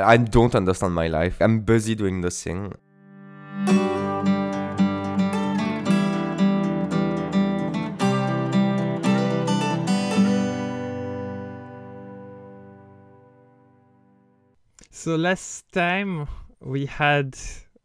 I don't understand my life. I'm busy doing the thing. So last time we had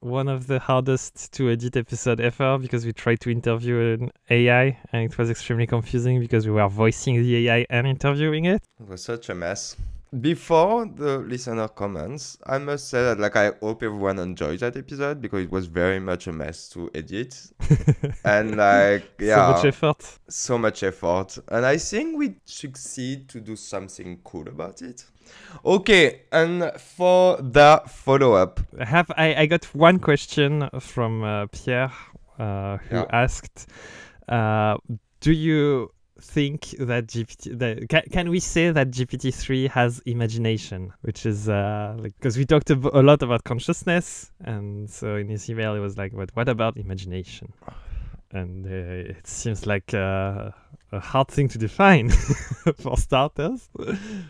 one of the hardest to edit episode ever because we tried to interview an AI and it was extremely confusing because we were voicing the AI and interviewing it. It was such a mess. Before the listener comments, I must say that like I hope everyone enjoyed that episode because it was very much a mess to edit. and like yeah, So much effort. so much effort. And I think we succeed to do something cool about it. Okay, and for the follow up, I have I, I got one question from uh, Pierre uh, who Yeah. asked uh, do you think that GPT that, can, can we say that GPT-3 has imagination which is uh, like because we talked ab- a lot about consciousness and so in his email it was like but what about imagination? And uh, it seems like uh, a hard thing to define for starters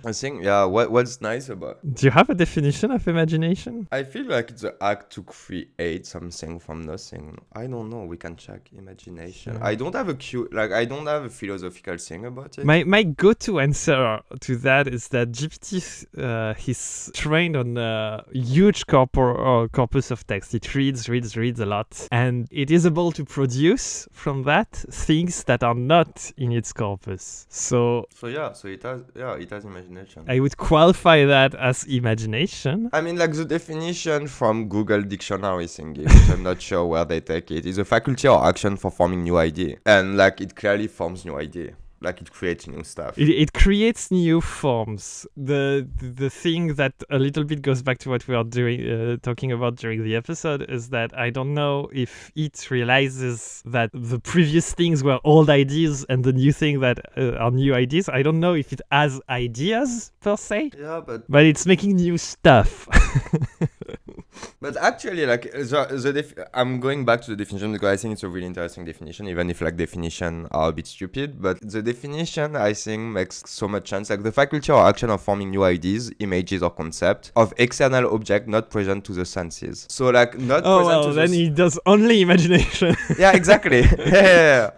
I think yeah, what what's nice about do you have a definition of imagination I feel like it's the act to create something from nothing. I don't know. We can check imagination. Yeah. I don't have a cute like I don't have a philosophical thing about it. My my go-to answer to that is that GPT uh, is trained on a huge corpor- uh, corpus of text. It reads, reads, reads a lot, and it is able to produce from that things that are not in its corpus. So so yeah, so it has yeah, it has imagination. I would qualify that as imagination. I mean, like the definition from Google Dictionary thingy, which I'm not sure where they take it, is a faculty or action for forming new idea, and like it clearly forms new idea, like it creates new stuff. It, it creates new forms. The, the thing that a little bit goes back to what we are doing, uh, talking about during the episode, is that I don't know if it realizes that the previous things were old ideas and the new thing that uh, are new ideas. I don't know if it has ideas per se, yeah, but but it's making new stuff. But actually, like the, the def- I'm going back to the definition because I think it's a really interesting definition, even if like definition are a bit stupid. But the definition I think makes so much sense. Like the faculty or action of forming new ideas, images, or concept of external object not present to the senses. So like not oh present well, to the then s- he does only imagination, yeah, exactly. yeah, yeah,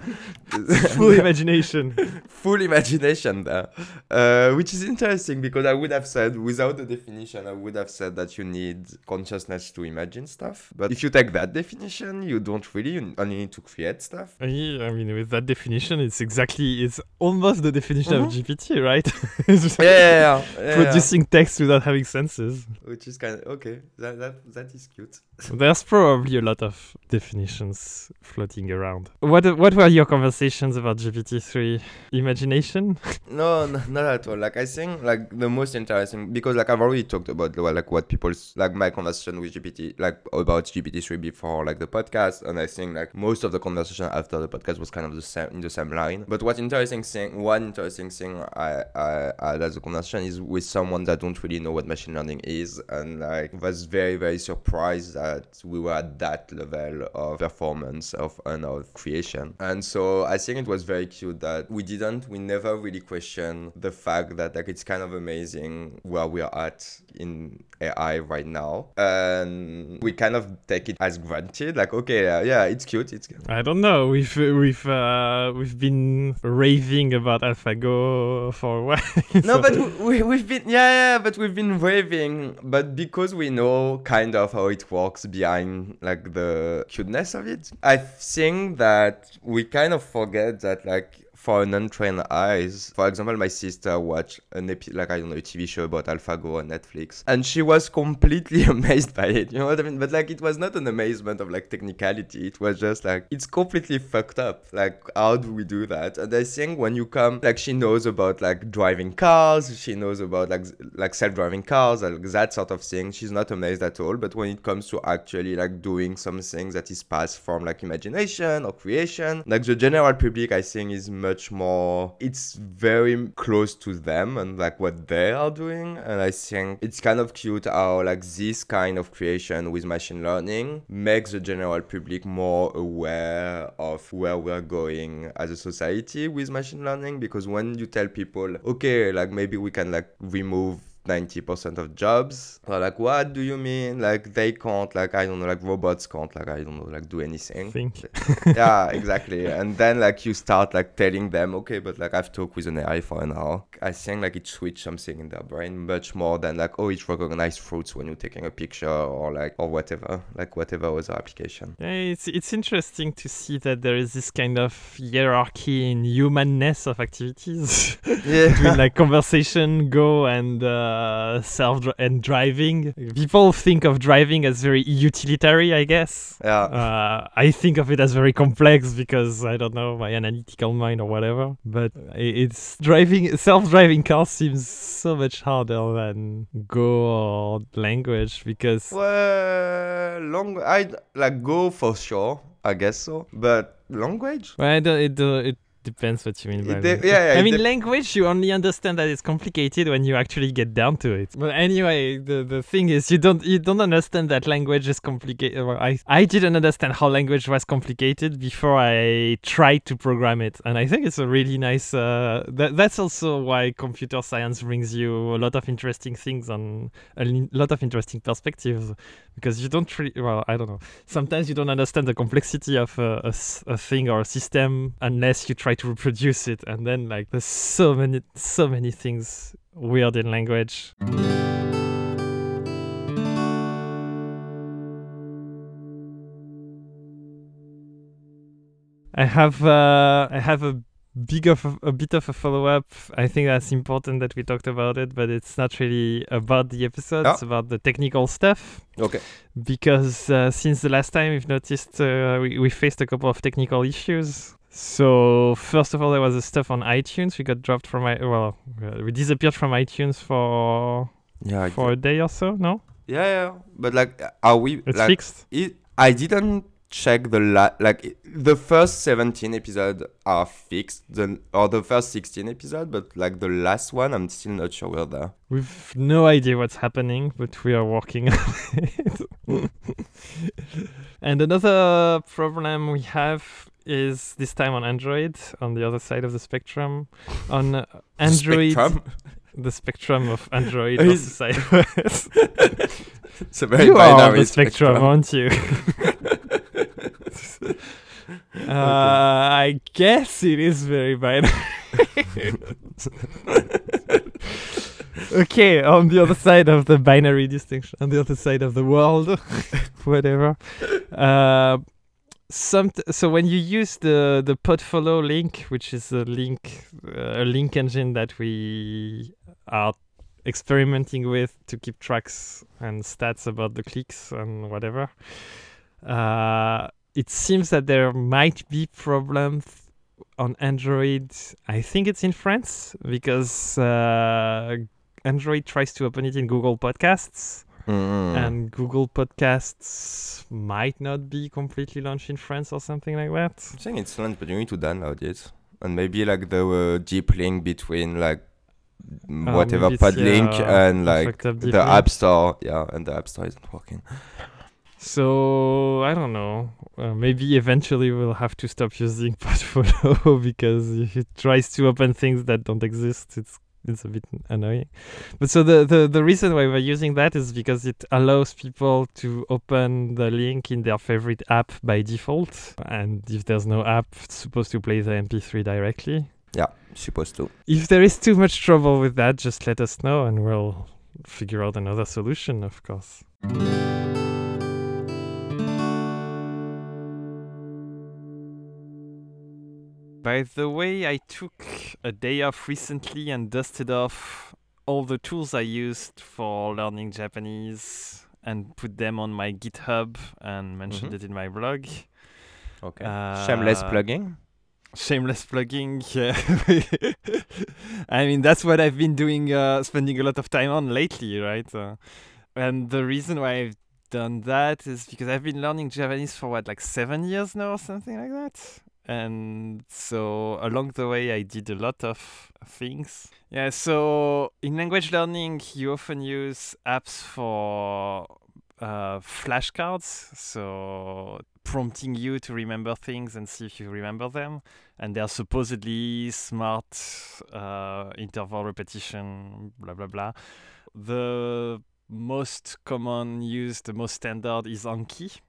yeah. full imagination. full imagination there, uh, which is interesting because I would have said without the definition, I would have said that you need consciousness to imagine stuff. But if you take that definition, you don't really you only need to create stuff. Yeah, I mean, with that definition, it's exactly, it's almost the definition of Mhm. GPT, right? Yeah, yeah, yeah, yeah, Producing text without having senses. which is kind of okay. That that that is cute. There's probably a lot of definitions floating around. What what were your conversations about GPT-3? Imagination? No, n- not at all. Like I think like the most interesting because like I've already talked about well, like what people's like my conversation with GPT like about GPT three before like the podcast, and I think like most of the conversation after the podcast was kind of the same in the same line. But what interesting thing, one interesting thing I I, I had as a conversation is with someone that don't really know what machine learning is, and like was very very surprised that we were at that level of performance of and of creation. And so I think it was very cute that we didn't, we never really questioned the fact that like it's kind of amazing where we are at in AI right now, and we kind of take it as granted, like okay, uh, yeah, it's cute, it's cute. I don't know. We've we've uh, we've been raving about AlphaGo for a while. No, but we, we, we've been, yeah, yeah, but we've been raving. But because we know kind of how it works behind like the cuteness of it, I think that we kind of forget that like for an untrained eyes, for example, my sister watched an epi- like I don't know a TV show about AlphaGo on Netflix, and she was completely amazed by it. You know what I mean? But like it was not an amazement of like technicality. It was just like it's completely fucked up. Like how do we do that? And I think when you come, like she knows about like driving cars, she knows about like like self-driving cars, like that sort of thing. She's not amazed at all. But when it comes to actually like doing something that is passed from like imagination or creation, like the general public, I think is much more. It's very close to them and like what they are doing. And I think it's kind of cute how like this kind of creation with machine learning makes the general public more aware of where we're going as a society with machine learning because when you tell people okay like maybe we can like remove 90% of jobs. Like, what do you mean? Like they can't, like I don't know, like robots can't, like I don't know, like do anything. Think. yeah, exactly. And then like you start like telling them, okay, but like I've talked with an AI for an hour. I think like it switched something in their brain much more than like oh it recognizes fruits when you're taking a picture or like or whatever, like whatever was other application. Yeah, it's it's interesting to see that there is this kind of hierarchy in humanness of activities Yeah. between like conversation, go, and uh, self dri- and driving. People think of driving as very utilitarian, I guess. yeah. Uh, I think of it as very complex because I don't know my analytical mind or whatever. But it's driving self-driving cars seems so much harder than Go or language because Well, long I like go for sure. I guess so, but language. well, I don't, it do- it depends what you mean by It de- yeah, yeah, I mean, dep- language you only understand that it's complicated when you actually get down to it. But anyway, the the thing is, you don't you don't understand that language is complicated. Well, I I didn't understand how language was complicated before I tried to program it, and I think it's a really nice. Uh, that that's also why computer science brings you a lot of interesting things and a lot of interesting perspectives, because you don't really. Well, I don't know. Sometimes you don't understand the complexity of a, a a thing or a system unless you try to reproduce it and then like there's so many so many things weird in language i have uh i have a big of a, a bit of a follow-up i think that's important that we talked about it but it's not really about the episode Ah. it's about the technical stuff Okay. because uh, since the last time we've noticed uh, we, we faced a couple of technical issues so first of all there was the stuff on itunes we got dropped from i well uh, we disappeared from itunes for Yeah. For a day or so no Yeah, yeah. But like, are we it's like? fixed It, I didn't check the la- like the first 17 episodes are fixed, the or the first 16 episodes, but like the last one, I'm still not sure where there. we've no idea what's happening but we are working on it and another problem we have is this time on android on the other side of the spectrum on android Spectrum. the spectrum of Android versus iOS. it's a very you are on binary the spectrum, aren't you? uh, I guess it is very binary. okay, on the other side of the binary distinction, on the other side of the world, whatever. Uh, some so when you use the the podfollow link, which is a link uh, a link engine that we are experimenting with to keep tracks and stats about the clicks and whatever. Uh, it seems that there might be problems on Android. I think it's in France because uh, Android tries to open it in Google Podcasts, Mm. and Google Podcasts might not be completely launched in France or something like that. I think it's launched, but you need to download it, and maybe like the uh, deep link between like Uh, whatever yeah, and like the link. App Store. Yeah, and the App Store isn't working. So I don't know. Uh, maybe eventually we'll have to stop using Podfollow because if it tries to open things that don't exist, it's it's a bit annoying. But so the, the the reason why we're using that is because it allows people to open the link in their favorite app by default, and if there's no app, it's supposed to play the MP3 directly. Yeah, supposed to. If there is too much trouble with that, just let us know and we'll figure out another solution, of course. By the way, I took a day off recently and dusted off all the tools I used for learning Japanese and put them on my GitHub and mentioned Mhm. it in my blog. Okay. Uh, Shameless plugging. Shameless plugging. Yeah. I mean, that's what I've been doing, uh, spending a lot of time on lately, right? Uh, and the reason why I've done that is because I've been learning Japanese for what, like seven years now or something like that? And so along the way, I did a lot of things. Yeah, so in language learning, you often use apps for uh, flashcards. So prompting you to remember things and see if you remember them. And they're supposedly smart uh, interval repetition, blah, blah, blah. the most common used, the most standard is Anki.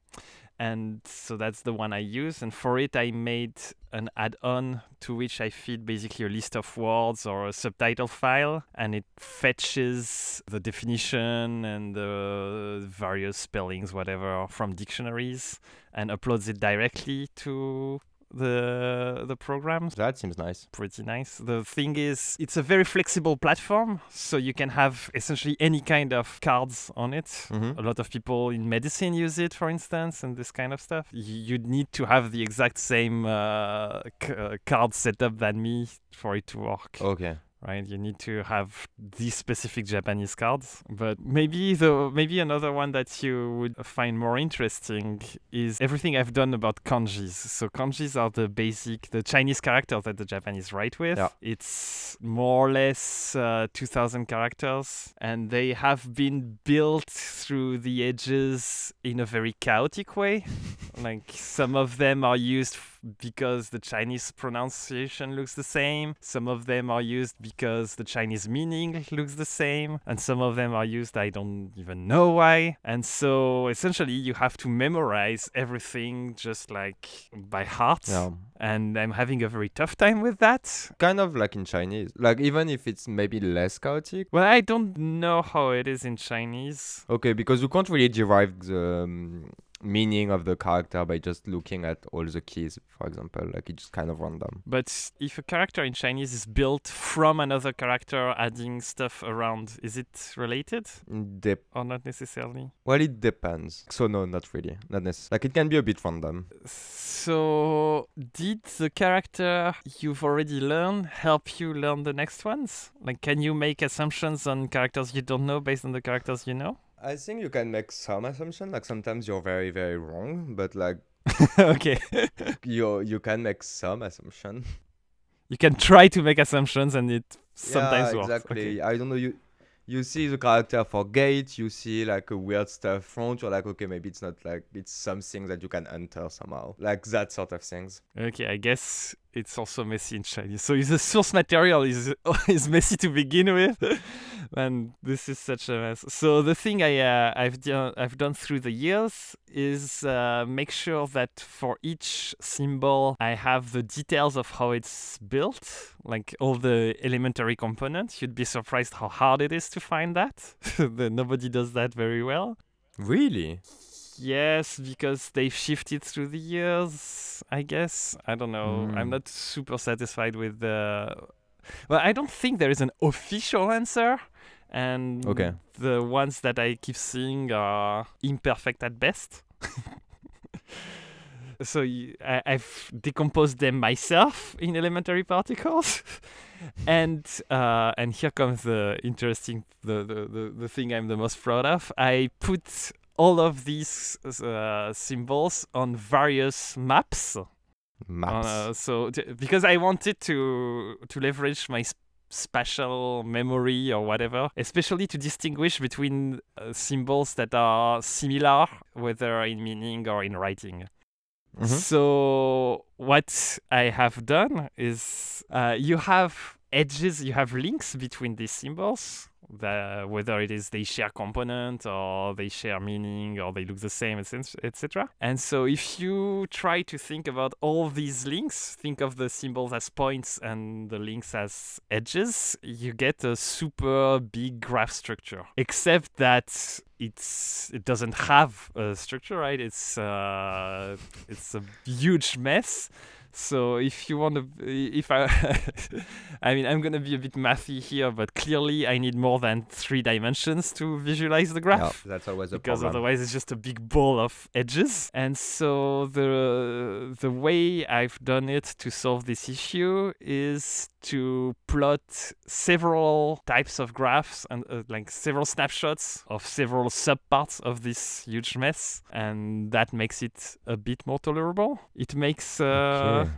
And so that's the one I use. And for it, I made an add on to which I feed basically a list of words or a subtitle file. And it fetches the definition and the various spellings, whatever, from dictionaries and uploads it directly to the the programs That seems nice. pretty nice. The thing is, it's a very flexible platform, so you can have essentially any kind of cards on it. Mhm. A lot of people in medicine use it, for instance, and this kind of stuff. Y- You'd need to have the exact same uh, c- uh, card setup than me for it to work Okay. Right? You need to have these specific Japanese cards. But maybe the maybe another one that you would find more interesting is everything I've done about kanjis. So kanjis are the basic, the Chinese characters that the Japanese write with. Yeah. It's more or less uh, 2,000 characters, and they have been built through the edges in a very chaotic way. like some of them are used because the Chinese pronunciation looks the same. Some of them are used because the Chinese meaning looks the same. And some of them are used, I don't even know why. And so essentially, you have to memorize everything just like by heart. Yeah. And I'm having a very tough time with that. Kind of like in Chinese. Like even if it's maybe less chaotic. Well, I don't know how it is in Chinese. Okay, because you can't really derive the um, meaning of the character by just looking at all the keys, for example. Like it's just kind of random. But if a character in Chinese is built from another character, adding stuff around, is it related mm, Dep- or not necessarily? well, it depends. So no, not really. Not necessarily. Like it can be a bit random. So, did the character you've already learned help you learn the next ones? Like, can you make assumptions on characters you don't know based on the characters you know? I think you can make some assumption. Like sometimes you're very, very wrong, but like okay. you you can make some assumption. you can try to make assumptions and it sometimes yeah, works. exactly. I don't know. You you see the character for gate. You see like a weird stuff front. You're like, okay, maybe it's not like it's something that you can enter somehow. Like that sort of things. Okay. okay, I guess it's also messy in Chinese. So the source material is is messy to begin with, and this is such a mess. So the thing I uh, I've done I've done through the years is uh, make sure that for each symbol I have the details of how it's built, like all the elementary components. You'd be surprised how hard it is to find that. Nobody does that very well. Really? Yes, because they've shifted through the years, I guess. I don't know. I'm Mm. not super satisfied with the. Well, I don't think there is an official answer. And Okay. the ones that I keep seeing are imperfect at best. so y- I, have decomposed them myself in elementary particles. and uh, and here comes the interesting the, the, the, the thing I'm the most proud of. I put all of these uh, symbols on various maps. Maps. Uh, so t- because I wanted to to leverage my sp- spatial memory or whatever, especially to distinguish between uh, symbols that are similar, whether in meaning or in writing. Mhm. So what I have done is uh, you have edges, you have links between these symbols. The, whether it is they share component or they share meaning or they look the same, etc. And so if you try to think about all these links, think of the symbols as points and the links as edges, you get a super big graph structure. Except that it's it doesn't have a structure, right? It's uh, it's a huge mess. So if you want to, if I, I mean, I'm gonna be a bit mathy here, but clearly I need more than three dimensions to visualize the graph Yeah, that's always a because problem. otherwise it's just a big ball of edges. And so the the way I've done it to solve this issue is to plot several types of graphs and uh, like several snapshots of several subparts of this huge mess, and that makes it a bit more tolerable. It makes uh, Okay.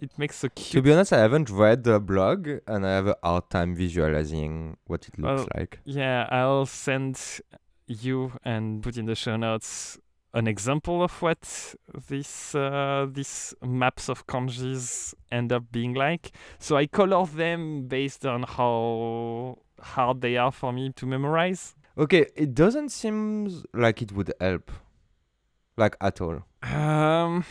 it makes a cute. To be honest, I haven't read the blog and I have a hard time visualizing what it looks Well, like. Yeah, I'll send you and put in the show notes an example of what these uh, these maps of kanjis end up being like. So I color them based on how hard they are for me to memorize. Okay, it doesn't seem like it would help, like at all. Um,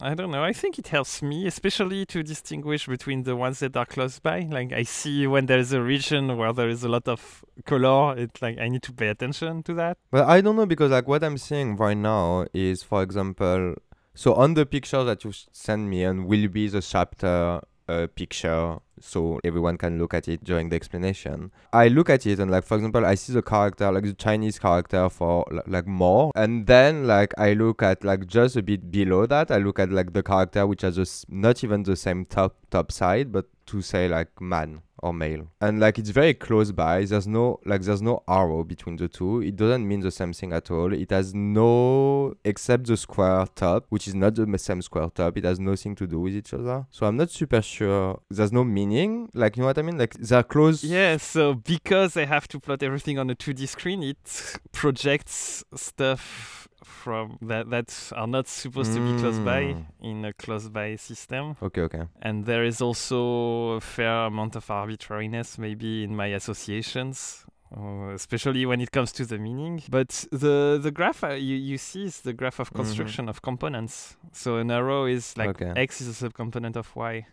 I don't know. I think it helps me, especially to distinguish between the ones that are close by. Like I see when there is a region where there is a lot of color, it's like I need to pay attention to that. But I don't know because like what I'm seeing right now is, for example, so on the picture that you send me and will be the chapter uh, picture so everyone can look at it during the explanation. I look at it and like for example I see the character like the Chinese character for like more. And then like I look at like just a bit below that. I look at like the character which has s- not even the same top top side but to say like man or male. And like it's very close by. There's no like there's no arrow between the two. It doesn't mean the same thing at all. It has no except the square top which is not the same square top. It has nothing to do with each other. So i'm not super sure. There's no meaning. Like you know what i mean? Like they're close. Yeah, so because I have to plot everything on a 2D screen, it projects stuff from that that are not supposed to be close by Mm. in a close by system. okay okay And there is also a fair amount of arbitrariness maybe in my associations. Uh, especially when it comes to the meaning, but the the graph uh, you you see is the graph of construction of components. So an arrow is like Okay. x is a subcomponent of y.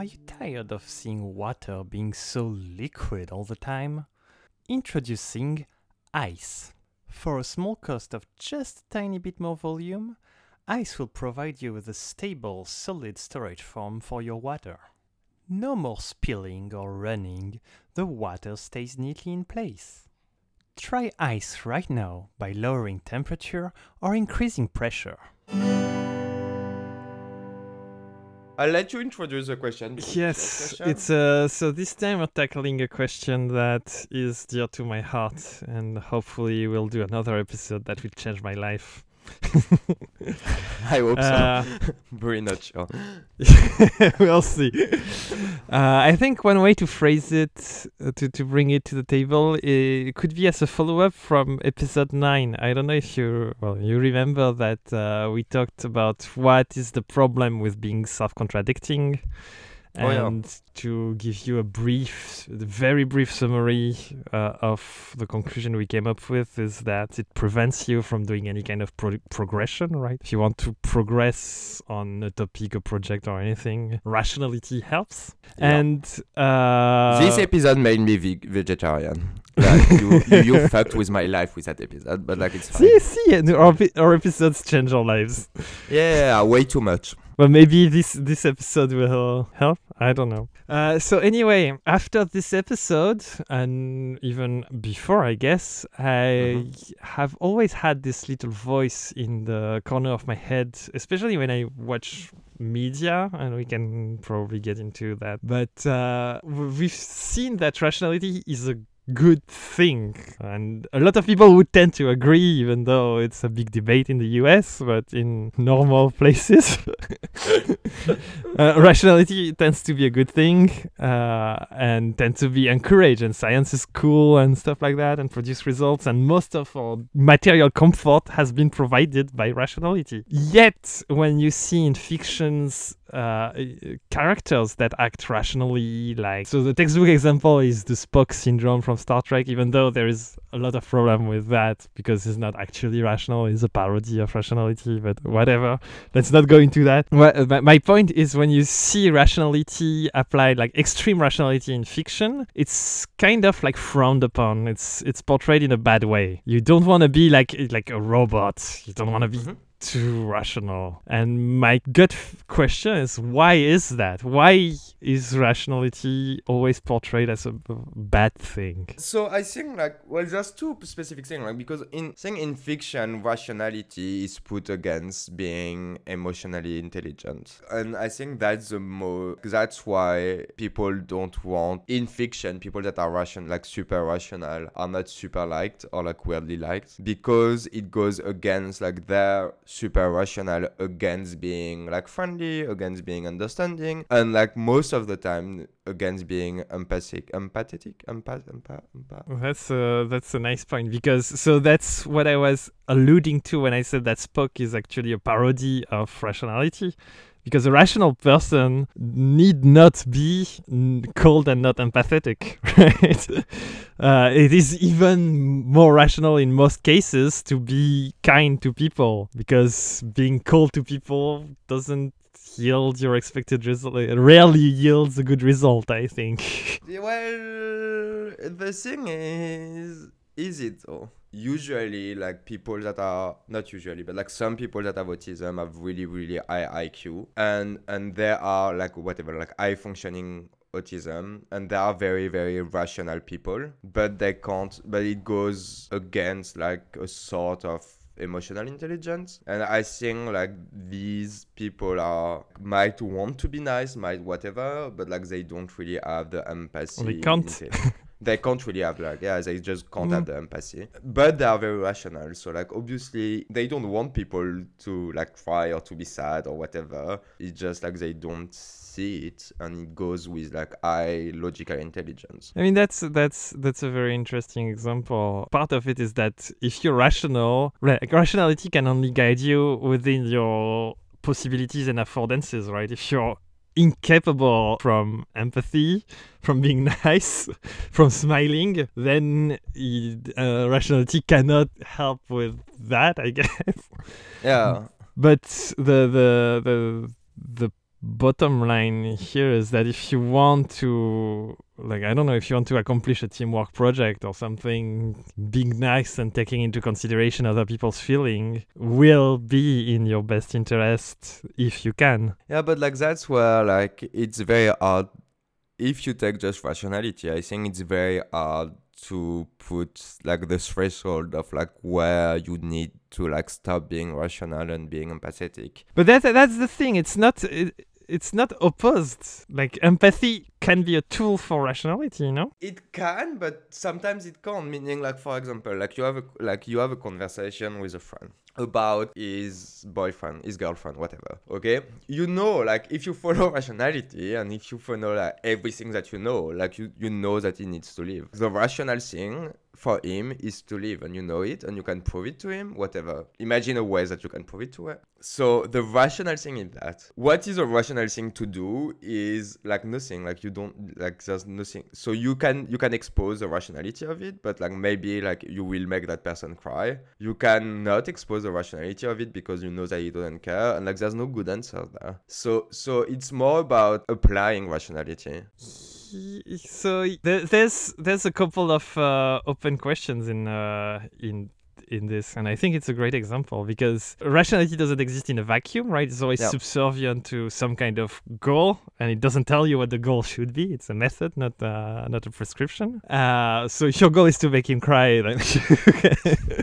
Are you tired of seeing water being so liquid all the time? Introducing ice. For a small cost of just a tiny bit more volume, ice will provide you with a stable, solid storage form for your water. No more spilling or running, the water stays neatly in place. Try ice right now by lowering temperature or increasing pressure. I'll let you introduce the question Yes, it's uh, so this time we're tackling a question that is dear to my heart, and hopefully we'll do another episode that will change my life. i hope so Uh, very not sure we'll see. Uh, I think one way to phrase it, uh, to, to bring it to the table, it could be as a follow up from episode 9. I don't know if you, well, you remember that uh, we talked about what is the problem with being self contradicting. Oh, yeah. And to give you a brief, the very brief summary uh, of the conclusion we came up with is that it prevents you from doing any kind of pro- progression, right? If you want to progress on a topic, a project, or anything, rationality helps. Yeah. And uh, this episode made me veg- vegetarian like you, you you fucked with my life with that episode but like it's fine see, see, our, our episodes change our lives. yeah way too much But maybe this this episode will help. I don't know. Uh, so anyway, after this episode, and even before, I guess, I have always had this little voice in the corner of my head, especially when I watch media, and we can probably get into that. But uh, we've seen that rationality is a good thing. And a lot of people would tend to agree even though it's a big debate in the US but in normal places uh, rationality tends to be a good thing uh, and tends to be encouraged and science is cool and stuff like that and produce results and most of our material comfort has been provided by rationality. Yet when you see in fictions uh, characters that act rationally like so the textbook example is the spock syndrome from star trek even though there is a lot of problem with that because it's not actually rational it's a parody of rationality but whatever. Let's not go into that. Uh, my- point is when you see rationality applied like extreme rationality in fiction it's kind of like frowned upon. It's it's portrayed in a bad way. You don't want to be like like a robot. You don't want to be Mhm. Too rational. And my gut f- question is why is that? Why is rationality always portrayed as a b- bad thing? So I think like well, there's two specific things like because in saying in fiction rationality is put against being emotionally intelligent, and I think that's the mo that's why people don't want in fiction people that are rational like super rational are not super liked or like weirdly liked because it goes against like their super rational against being like friendly, against being understanding, and like most of the time against being empathic, empathetic, empath, empath, empath. Well, That's a that's a nice point because so that's what I was alluding to when I said that Spock is actually a parody of rationality. Because a rational person need not be cold and not empathetic, right? Uh, it is even more rational in most cases to be kind to people because being cold to people doesn't yield your expected result. It rarely yields a good result, I think. Well, the thing is, is it though? Usually, like people that are not usually, but like some people that have autism have really, really high IQ, and and there are like whatever, like high functioning autism, and they are very, very rational people, but they can't. But it goes against like a sort of emotional intelligence and i think like these people are might want to be nice might whatever but like they don't really have the empathy They can't. They can't really have like yeah they just can't Mm. have the empathy but they are very rational so like obviously they don't want people to like cry or to be sad or whatever it's just like they don't see it and it goes with like high logical intelligence I mean that's that's that's a very interesting example. Part of it is that if you're rational, like rationality can only guide you within your possibilities and affordances, right? If you're incapable from empathy, from being nice, from smiling, then uh, rationality cannot help with that, I guess. yeah But the the the the bottom line here is that if you want to like I don't know if you want to accomplish a teamwork project or something being nice and taking into consideration other people's feeling will be in your best interest if you can. Yeah, but like that's where like it's very hard. If you take just rationality, I think it's very hard to put like the threshold of like where you need to like stop being rational and being empathetic. But that's that's the thing. It's not it, it's not opposed. Like empathy can be a tool for rationality, you know? It can, but sometimes it can't. Meaning, like for example, like you have a like you have a conversation with a friend about his boyfriend, his girlfriend, whatever. Okay, you know, like if you follow rationality and if you follow like everything that you know, like you you know that he needs to leave. The rational thing for him is to leave, and you know it, and you can prove it to him. Whatever. Imagine a way that you can prove it to her. So the rational thing is that what is a rational thing to do is like nothing. Like you don't like there's nothing. So you can you can expose the rationality of it, but like maybe like you will make that person cry. You cannot expose the rationality of it because you know that he doesn't care, and like there's no good answer there. So so it's more about applying rationality. So there's there's a couple of uh, open questions in uh, in in this and i think it's a great example because rationality doesn't exist in a vacuum right? It's always Yeah. subservient to some kind of goal and it doesn't tell you what the goal should be. It's a method not uh, not a prescription. Uh, so if your goal is to make him cry then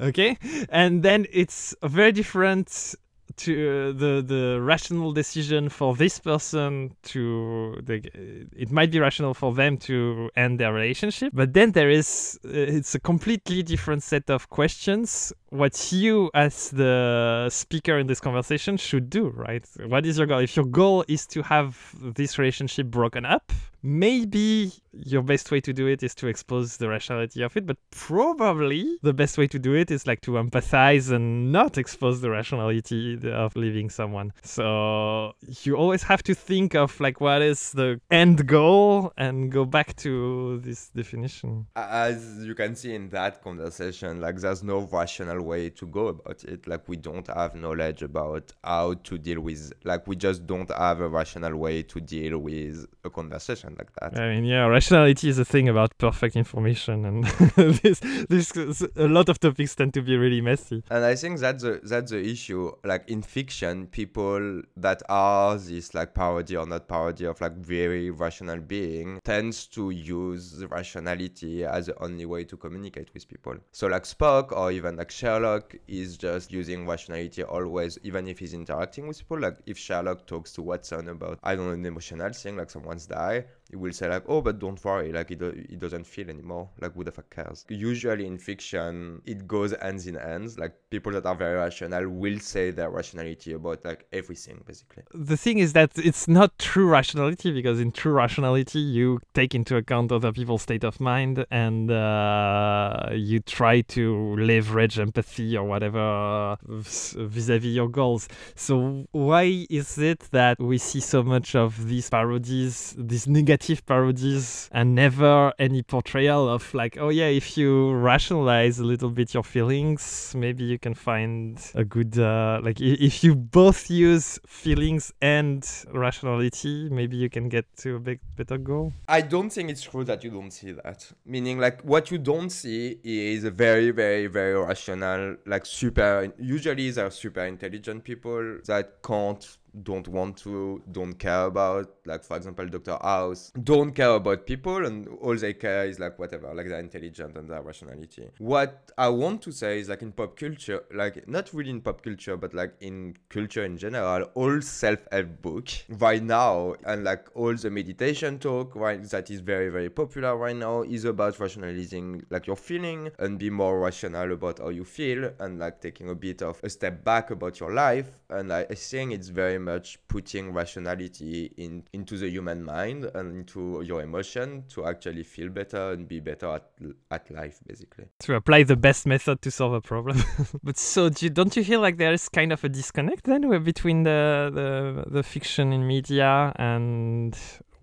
okay? And then it's a very different to uh, the the rational decision for this person to it might be rational for them to end their relationship but then there is uh, it's a completely different set of questions what you as the speaker in this conversation should do right? What is your goal? If your goal is to have this relationship broken up maybe your best way to do it is to expose the rationality of it but probably the best way to do it is like to empathize and not expose the rationality of leaving someone. So you always have to think of like what is the end goal and go back to this definition. As you can see in that conversation like there's no rational way to go about it. Like we don't have knowledge about how to deal with like we just don't have a rational way to deal with a conversation like that. I mean, yeah, rationality is a thing about perfect information, and this, this, a lot of topics tend to be really messy. and i think that's the that's the issue. Like in fiction people that are this like parody or not parody of like very rational being tends to use rationality as the only way to communicate with people. So like spock or even like Sherlock is just using rationality always, even if he's interacting with people. Like if Sherlock talks to Watson about I don't know an emotional thing, like someone's died, he will say like, oh, but don't worry, like do- he doesn't feel anymore. Like who the fuck cares? Usually in fiction, it goes hands in hands. Like people that are very rational will say their rationality about like everything basically. The thing is that it's not true rationality because in true rationality you take into account other people's state of mind and uh, you try to leverage empathy or whatever vis- vis-a-vis your goals. So why is it that we see so much of these parodies, these negative parodies, and never any portrayal of like, oh yeah, if you rationalize a little bit your feelings, maybe you can find a good uh, like if you both use feelings and rationality, maybe you can get to a big better goal. I don't think it's true that you don't see that. Meaning, like, what you don't see is a very, very, very rational, like, super. Usually, they're super intelligent people that can't, don't want to, don't care about, like, for example, Dr. House, don't care about people, and all they care is, like, whatever, like, they're intelligent and their rationality. What I want to say is, like, in pop culture, like, not really in pop culture, but, like, in culture in general, all self help book right now, and, like, all the meditation talk, right, that is very, very popular right now, is about rationalizing, like, your feeling and be more rational about how you feel and, like, taking a bit of a step back about your life. And I, I think it's very much putting rationality in into the human mind and into your emotion to actually feel better and be better at, at life, basically. to apply the best method to solve a problem. but so do you, don't you feel like there is kind of a disconnect then between the, the the fiction in media and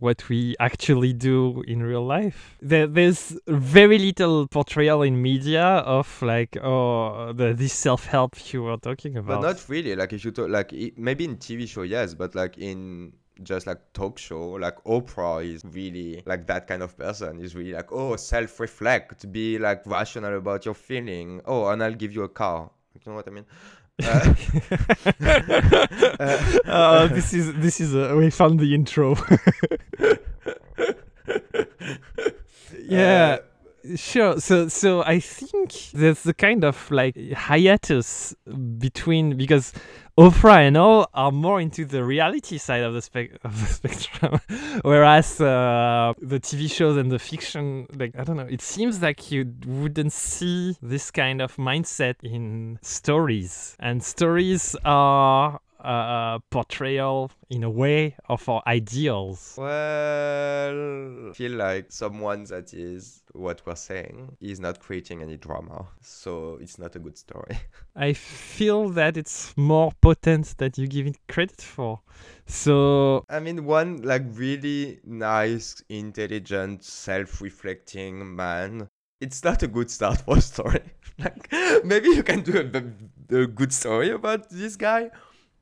what we actually do in real life? There, there's very little portrayal in media of like oh the this self help you were talking about. But not really. Like if you talk, like maybe in TV show, yes, but like in just like talk show, like Oprah is really like that kind of person. Is really like oh self-reflect, be like rational about your feeling. Oh, and I'll give you a car. You know what I mean? Uh, uh, this is this is uh, we found the intro. yeah. Sure. So, so I think there's a kind of like hiatus between because Oprah and all are more into the reality side of the spec of the spectrum, whereas uh, the TV shows and the fiction, like I don't know, it seems like you wouldn't see this kind of mindset in stories, and stories are uh, portrayal in a way of our ideals. well, I feel like someone that is what we're saying is not creating any drama, so it's not a good story. I feel that it's more potent than you give it credit for. So I mean, one like really nice, intelligent, self-reflecting man. It's not a good start for a story. like maybe you can do a, a good story about this guy.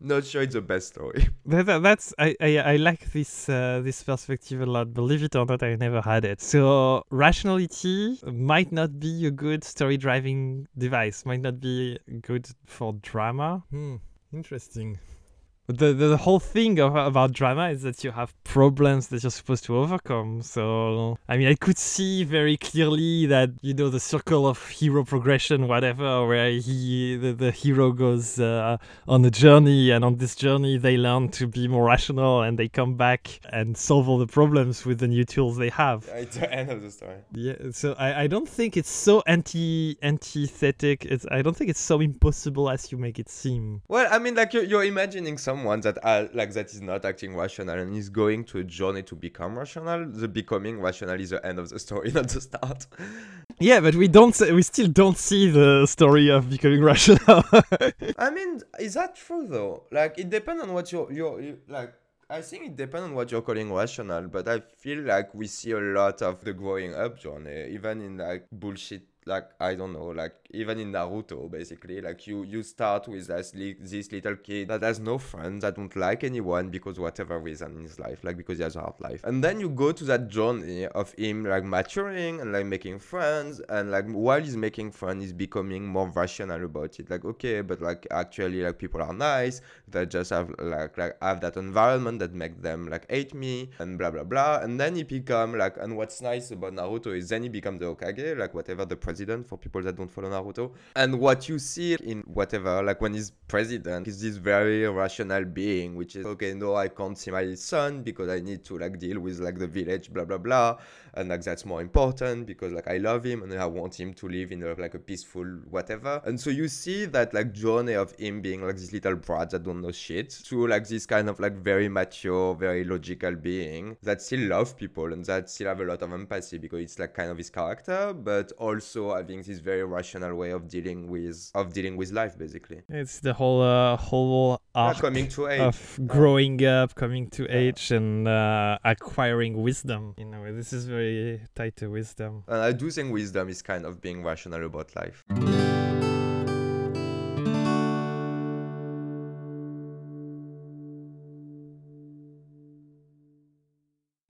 Not sure it's the best story. that, that- that's I, I I like this uh, this perspective a lot. Believe it or not, I never had it. So rationality might not be a good story driving device. Might not be good for drama. Hmm. Interesting. The the whole thing of, about drama is that you have problems that you're supposed to overcome. So I mean, I could see very clearly that you know the circle of hero progression, whatever, where he the, the hero goes uh, on a journey, and on this journey they learn to be more rational, and they come back and solve all the problems with the new tools they have. It's the end of the story. Yeah, so I, I don't think it's so anti antithetic. It's I don't think it's so impossible as you make it seem. Well, I mean, like you're, you're imagining someone that uh, like that is not acting rational and is going to a journey to become rational. The becoming rational is the end of the story, not the start. Yeah, but we don't. We still don't see the story of becoming rational. I mean, is that true though? Like, it depends on what you're, you're you, like. I think it depends on what you're calling rational, but I feel like we see a lot of the growing up journey, even in like bullshit. Like I don't know, like even in Naruto, basically, like you you start with this, li- this little kid that has no friends, that don't like anyone because whatever reason in his life, like because he has a hard life, and then you go to that journey of him like maturing and like making friends, and like while he's making friends, he's becoming more rational about it. Like okay, but like actually like people are nice, They just have like like have that environment that make them like hate me and blah blah blah and then he become like and what's nice about naruto is then he become the Hokage like whatever the president for people that don't follow Naruto. And what you see in whatever, like when he's president, is this very rational being, which is okay, no, I can't see my son because I need to like deal with like the village, blah blah blah. And like that's more important because like I love him and I want him to live in a, like a peaceful whatever. And so you see that like journey of him being like this little brat that don't know shit to like this kind of like very mature, very logical being that still love people and that still have a lot of empathy because it's like kind of his character, but also having this very rational way of dealing with of dealing with life basically. It's the whole uh, whole Yeah, coming to age. of growing up, coming to age, and uh, acquiring wisdom. In a way, this is very tied to wisdom. And I do think wisdom is kind of being rational about life.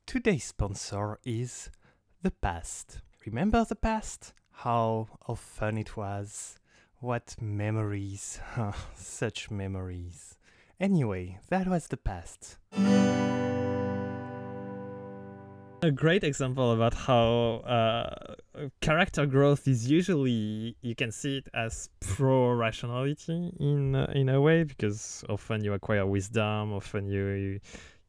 Today's sponsor is the past. Remember the past? How, how fun it was. What memories. Such memories. Anyway, that was the past. A great example about how uh, character growth is usually you can see it as pro rationality in uh, in a way because often you acquire wisdom, often you you,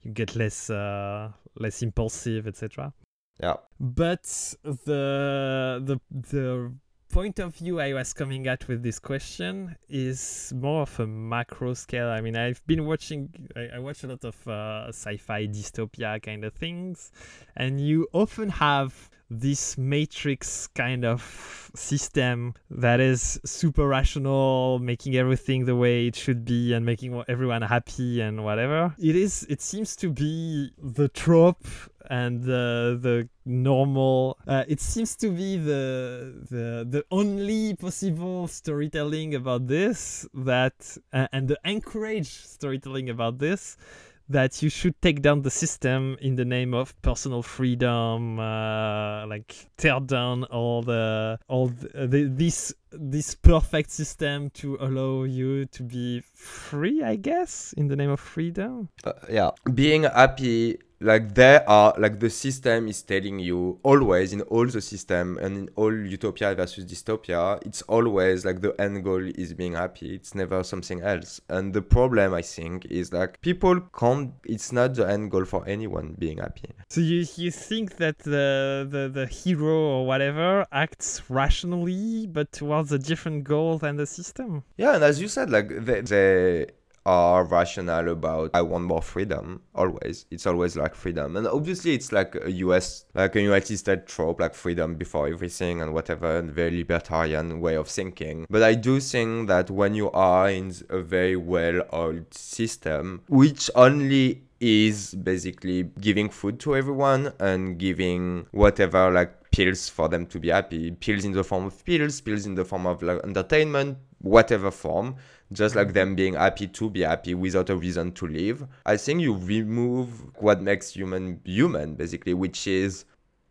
you get less uh, less impulsive, etc. Yeah. But the the the point of view I was coming at with this question is more of a macro scale. I mean, I've been watching, I, I watch a lot of uh, sci-fi dystopia kind of things, and you often have this matrix kind of system that is super rational making everything the way it should be and making everyone happy and whatever. It is it seems to be the trope and the the normal uh, it seems to be the the the only possible storytelling about this that uh, and the encouraged storytelling about this that you should take down the system in the name of personal freedom uh, like tear down all the all the, the, this this perfect system to allow you to be free i guess in the name of freedom Uh, yeah. Being happy, like there are, like the system is telling you always in all the system and in all utopia versus dystopia, it's always like the end goal is being happy. It's never something else. And the problem, I think, is like people can't, it's not the end goal for anyone being happy. so you you think that the the, the hero or whatever acts rationally but towards a different goal than the system Yeah, and as you said, like they, they are rational about I want more freedom. Always, it's always like freedom, and obviously it's like a U.S. like a United States trope, like freedom before everything and whatever, and very libertarian way of thinking. But I do think that when you are in a very well-oiled system, which only is basically giving food to everyone and giving whatever like pills for them to be happy pills in the form of pills pills in the form of like entertainment whatever form just like mm-hmm. them being happy to be happy without a reason to live. I think you remove what makes human human basically which is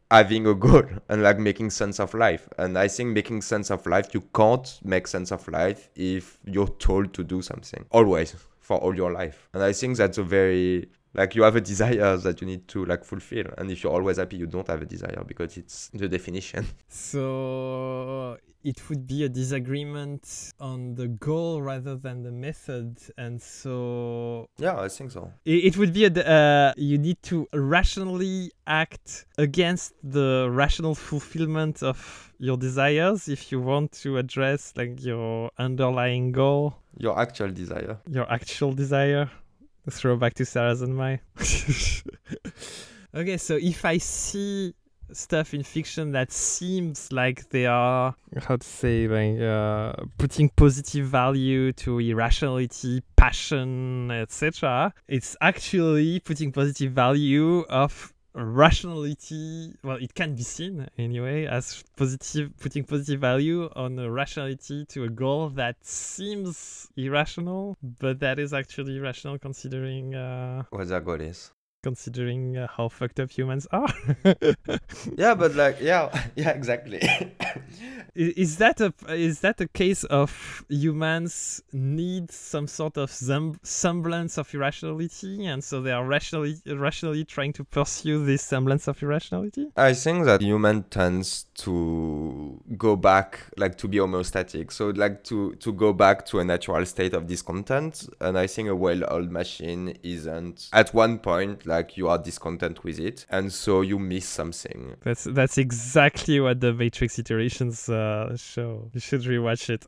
having a goal and like making sense of life. And i think making sense of life you can't make sense of life if you're told to do something always for all your life. And i think that's a very like you have a desire that you need to like fulfill. And if you're always happy you don't have a desire because it's the definition. So it would be a disagreement on the goal rather than the method, and so yeah i think so. It, it would be a d- uh, you need to rationally act against the rational fulfillment of your desires if you want to address like your underlying goal, your actual desire. Your actual desire. Throwback to Sarah's and my. okay, so if I see stuff in fiction that seems like they are how to say like uh, putting positive value to irrationality passion etc it's actually putting positive value of rationality well it can be seen anyway as positive putting positive value on rationality to a goal that seems irrational but that is actually rational considering uh what that goal is considering uh, how fucked up humans are yeah but like yeah yeah exactly Is that a is that a case of humans need some sort of sem- semblance of irrationality, and so they are rationally rationally trying to pursue this semblance of irrationality? I think that human tends to go back, like to be homeostatic. So like to to go back to a natural state of discontent. And I think a well-oiled machine isn't. At one point, like you are discontent with it, and so you miss something. That's that's exactly what the Matrix iterations uh, show. You should rewatch it.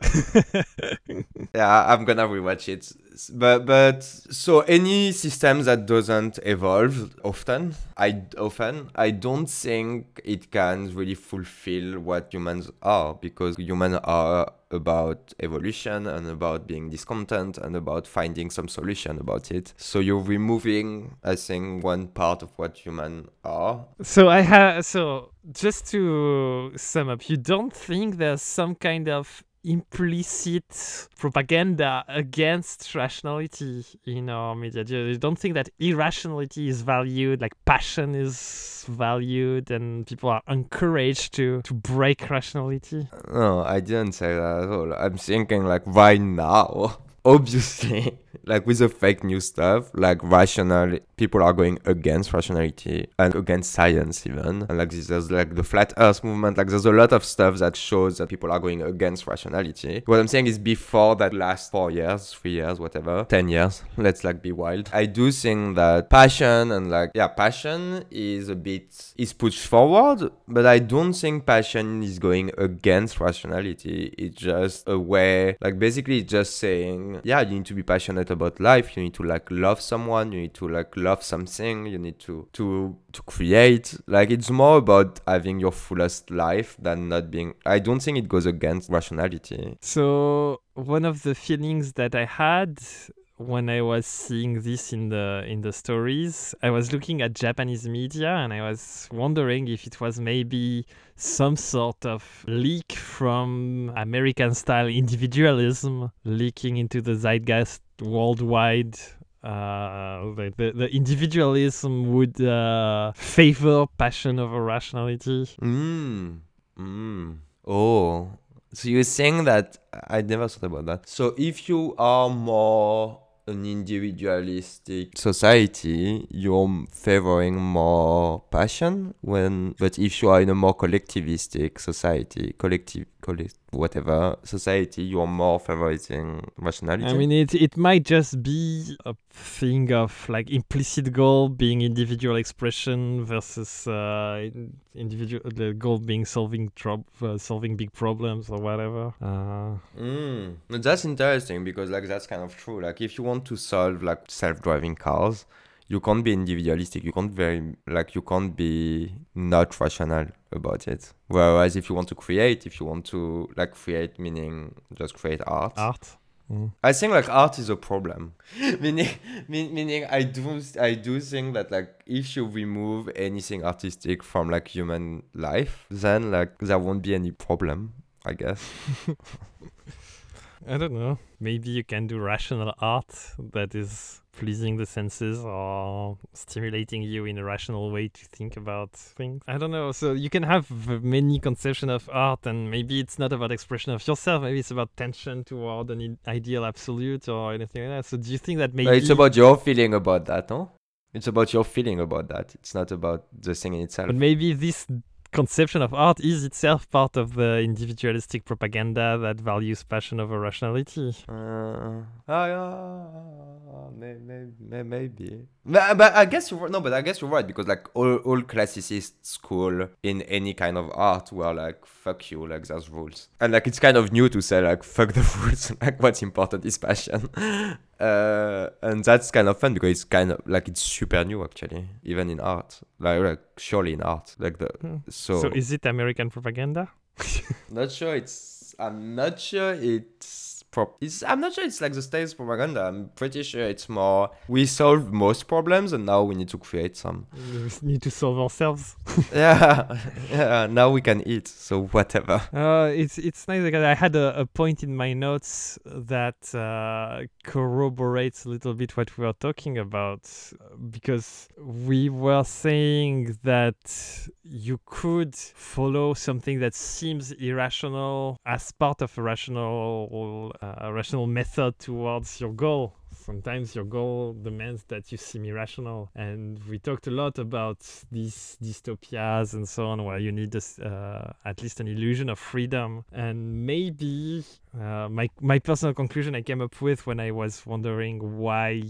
Yeah, I'm gonna rewatch it. But but so any system that doesn't evolve often, I often I don't think it can really fulfill what humans are because humans are about evolution and about being discontent and about finding some solution about it. So you're removing, I think, one part of what humans are. so I have so just to sum up, you don't think there's some kind of implicit propaganda against rationality in our media. You don't think that irrationality is valued, like passion is valued, and people are encouraged to to break rationality. No, I didn't say that at all. I'm thinking like right now, obviously, like with the fake news stuff, like rational people are going against rationality and against science even. And like this, there's like the flat Earth movement. Like there's a lot of stuff that shows that people are going against rationality. What I'm saying is before that last four years, three years, whatever, ten years. Let's like be wild. I do think that passion and like yeah, passion is a bit is pushed forward, but I don't think passion is going against rationality. It's just a way, like basically, just saying yeah, you need to be passionate about life. You need to like love someone. You need to like love something. You need to to to create. Like it's more about having your fullest life than not being. I don't think it goes against rationality. So one of the feelings that I had when I was seeing this in the in the stories, I was looking at Japanese media and I was wondering if it was maybe some sort of leak from American style individualism leaking into the zeitgeist worldwide. Uh, the, the, the individualism would uh, favor passion over rationality. Mm. Mm. Oh. So you're saying that I never thought about that. So if you are more an individualistic society, you're favoring more passion when but if you are in a more collectivistic society, collective collect whatever society, you're more favoring rationality. I mean, it it might just be a thing of like implicit goal being individual expression versus uh, in- individual the goal being solving trob- uh, solving big problems or whatever. Uh, Mm, that's interesting because like that's kind of true. Like if you want to solve like self-driving cars, you can't be individualistic. You can't very like you can't be not rational about it. Whereas if you want to create, if you want to like create, meaning just create art. art. Mm. I think like art is a problem. meaning, mean, meaning I do I do think that like if you remove anything artistic from like human life, then like there won't be any problem. I guess. I don't know. Maybe you can do rational art that is pleasing the senses or stimulating you in a rational way to think about things. I don't know. So you can have many conception of art, and maybe it's not about expression of yourself. Maybe it's about tension toward an ideal absolute or anything like that. So do you think that maybe Uh, It's about your feeling about that, no? It's about your feeling about that. It's not about the thing in itself. But maybe this conception of art is itself part of the individualistic propaganda that values passion over rationality. Uh, may, may, may, maybe. But, but I guess you're no, but I guess you're right because like all, all classicist school in any kind of art were like fuck you, like there's rules, and like it's kind of new to say like fuck the rules, like what's important is passion, uh, and that's kind of fun because it's kind of like it's super new actually, even in art, like, like surely in art, like the Hmm. so, So is it American propaganda? not sure it's I'm not sure it's Pro- it's, I'm not sure it's like the state's propaganda. I'm pretty sure it's more we solve most problems and now we need to create some. We need to solve ourselves. yeah, yeah. Now we can eat, so whatever. Uh, it's it's nice because I had a, a point in my notes that uh, corroborates a little bit what we were talking about because we were saying that you could follow something that seems irrational as part of a rational uh, rational method towards your goal sometimes your goal demands that you seem irrational. And we talked a lot about these dystopias and so on, where you need uh, at least an illusion of freedom. And maybe uh, my my personal conclusion I came up with when I was wondering why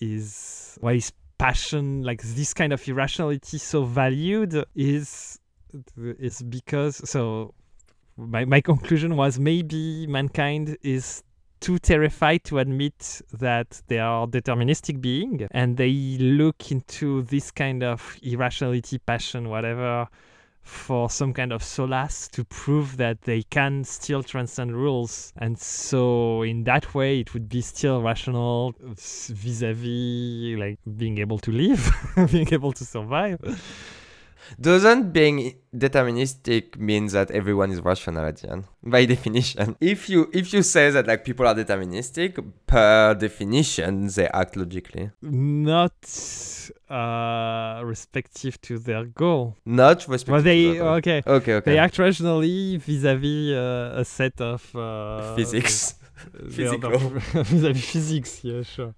is why is passion like this kind of irrationality so valued is is because so my, my conclusion was maybe mankind is too terrified to admit that they are deterministic being and they look into this kind of irrationality passion whatever for some kind of solace to prove that they can still transcend rules. And so in that way it would be still rational vis-a-vis like being able to live being able to survive doesn't being deterministic means that everyone is rational at the end? By definition. If you if you say that like people are deterministic per definition they act logically. Not uh respective to their goal. Not respective well they to their goal. okay. Okay okay. They act rationally vis-a-vis uh, a set of uh, physics. Physical. vis-a-vis physics yeah sure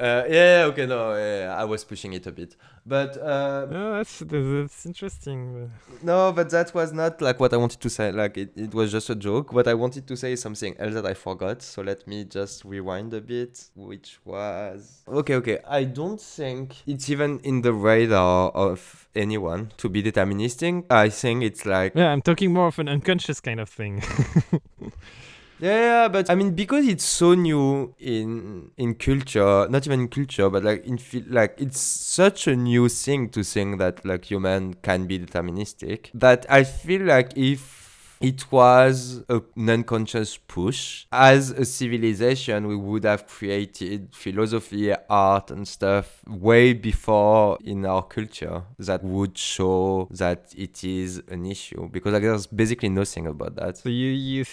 Uh, yeah, okay, no, yeah, yeah, I was pushing it a bit. But uh, yeah that's that's interesting no, but that was not like what I wanted to say. Like, it, it was just a joke. What I wanted to say is something else that I forgot. So let me just rewind a bit, which was. Okay, okay. I don't think it's even in the radar of anyone to be deterministic. I think it's like. yeah i'm talking more of an unconscious kind of thing Yeah, yeah, but I mean because it's so new in in culture, not even in culture, but like in like it's such a new thing to think that like human can be deterministic that I feel like if it was a non-conscious push. As a civilization we would have created philosophy art and stuff way before in our culture that would show that it is an issue. Because like there's basically nothing about that. So you you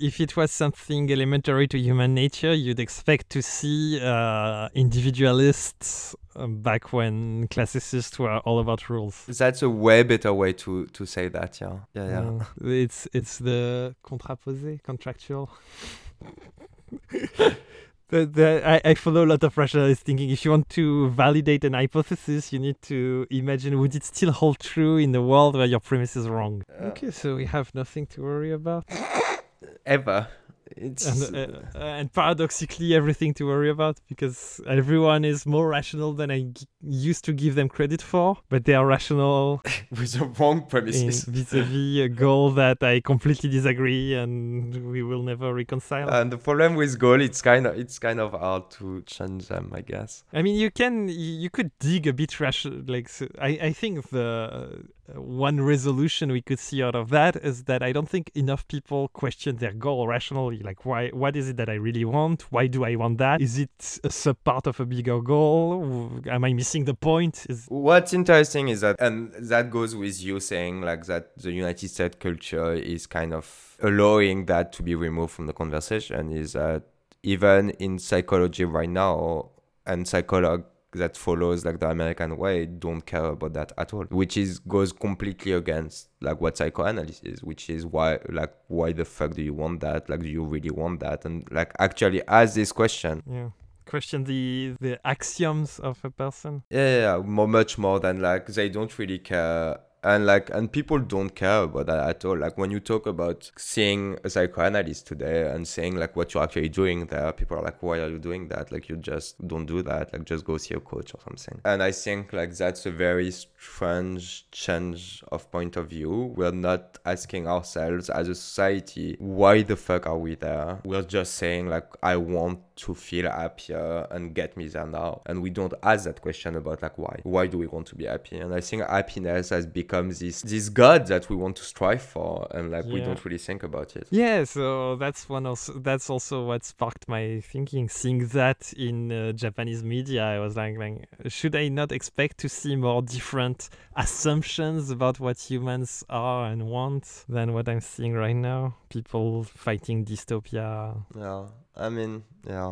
if it was something elementary to human nature you'd expect to see uh individualists back when classicists were all about rules That's a way better way to to say that, yeah. Yeah, yeah. Uh, it's it's the contraposé, contractual. the, the, I, I follow a lot of rationalist thinking. If you want to validate an hypothesis, you need to imagine would it still hold true in the world where your premise is wrong. okay, so we have nothing to worry about, Ever. It's and, uh, uh, and paradoxically, everything to worry about because everyone is more rational than I g- used to give them credit for, but they are rational with the wrong in premises. vis-a-vis a goal that I completely disagree and we will never reconcile. And the problem with goal, it's kind of it's kind of hard to change them, I guess. I mean, you can you could dig a bit rational. Like so I, I think the one resolution we could see out of that is that I don't think enough people question their goal rationally. Like, why? What is it that I really want? Why do I want that? Is it a sub part of a bigger goal? Am I missing the point? Is What's interesting is that, and that goes with you saying like that the United States culture is kind of allowing that to be removed from the conversation. Is that even in psychology right now, and psychology that follows like the American way don't care about that at all, which is goes completely against like what psychoanalysis is, which is why like why the fuck do you want that? Like do you really want that? And like actually ask this question. yeah. Question the the axioms of a person. Yeah, yeah, yeah, more, much more than like they don't really care. And like, and people don't care about that at all. Like when you talk about seeing a psychoanalyst today and saying like what you're actually doing there, people are like, why are you doing that? Like you just don't do that. Like just go see a coach or something. And I think like that's a very strange change of point of view. We're not asking ourselves as a society, why the fuck are we there? We're just saying like, I want to feel happier and get me there now. And we don't ask that question about like why. Why do we want to be happy? And I think happiness has become this this god that we want to strive for, and like we don't really think about it. Yeah, so that's one also that's also what sparked my thinking. Seeing that in uh, Japanese media, I was like, like, should I not expect to see more different assumptions about what humans are and want than what I'm seeing right now? People fighting dystopia. Yeah, I mean, yeah.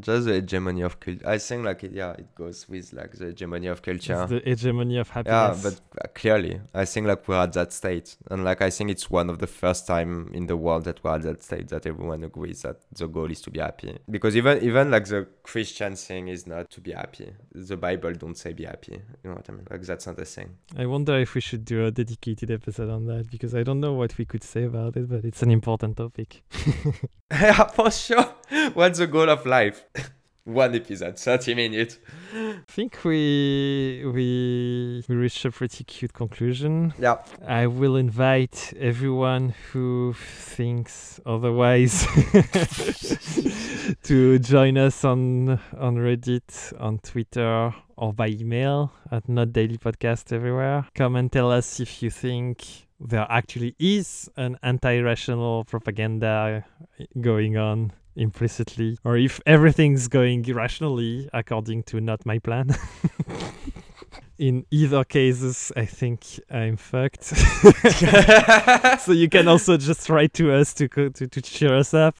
Just the hegemony of culture. I think like it, yeah, it goes with like the hegemony of culture. It's the hegemony of happiness. Yeah, but uh, clearly, I think like we're at that state, and like I think it's one of the first time in the world that we're at that state that everyone agrees that the goal is to be happy. Because even even like the Christian thing is not to be happy. The Bible don't say be happy. You know what I mean? Like that's not the thing. I wonder if we should do a dedicated episode on that because I don't know what we could say about it, but it's an important topic. yeah, for sure. What's the goal of life? One episode, thirty minutes. I think we we we reached a pretty cute conclusion. Yeah. I will invite everyone who thinks otherwise to join us on on Reddit, on Twitter, or by email at Not Daily Podcast everywhere. Come and tell us if you think there actually is an anti-rational propaganda going on implicitly, or if everything's going irrationally according to not my plan. In either cases, I think I'm fucked. so you can also just write to us to to, to cheer us up.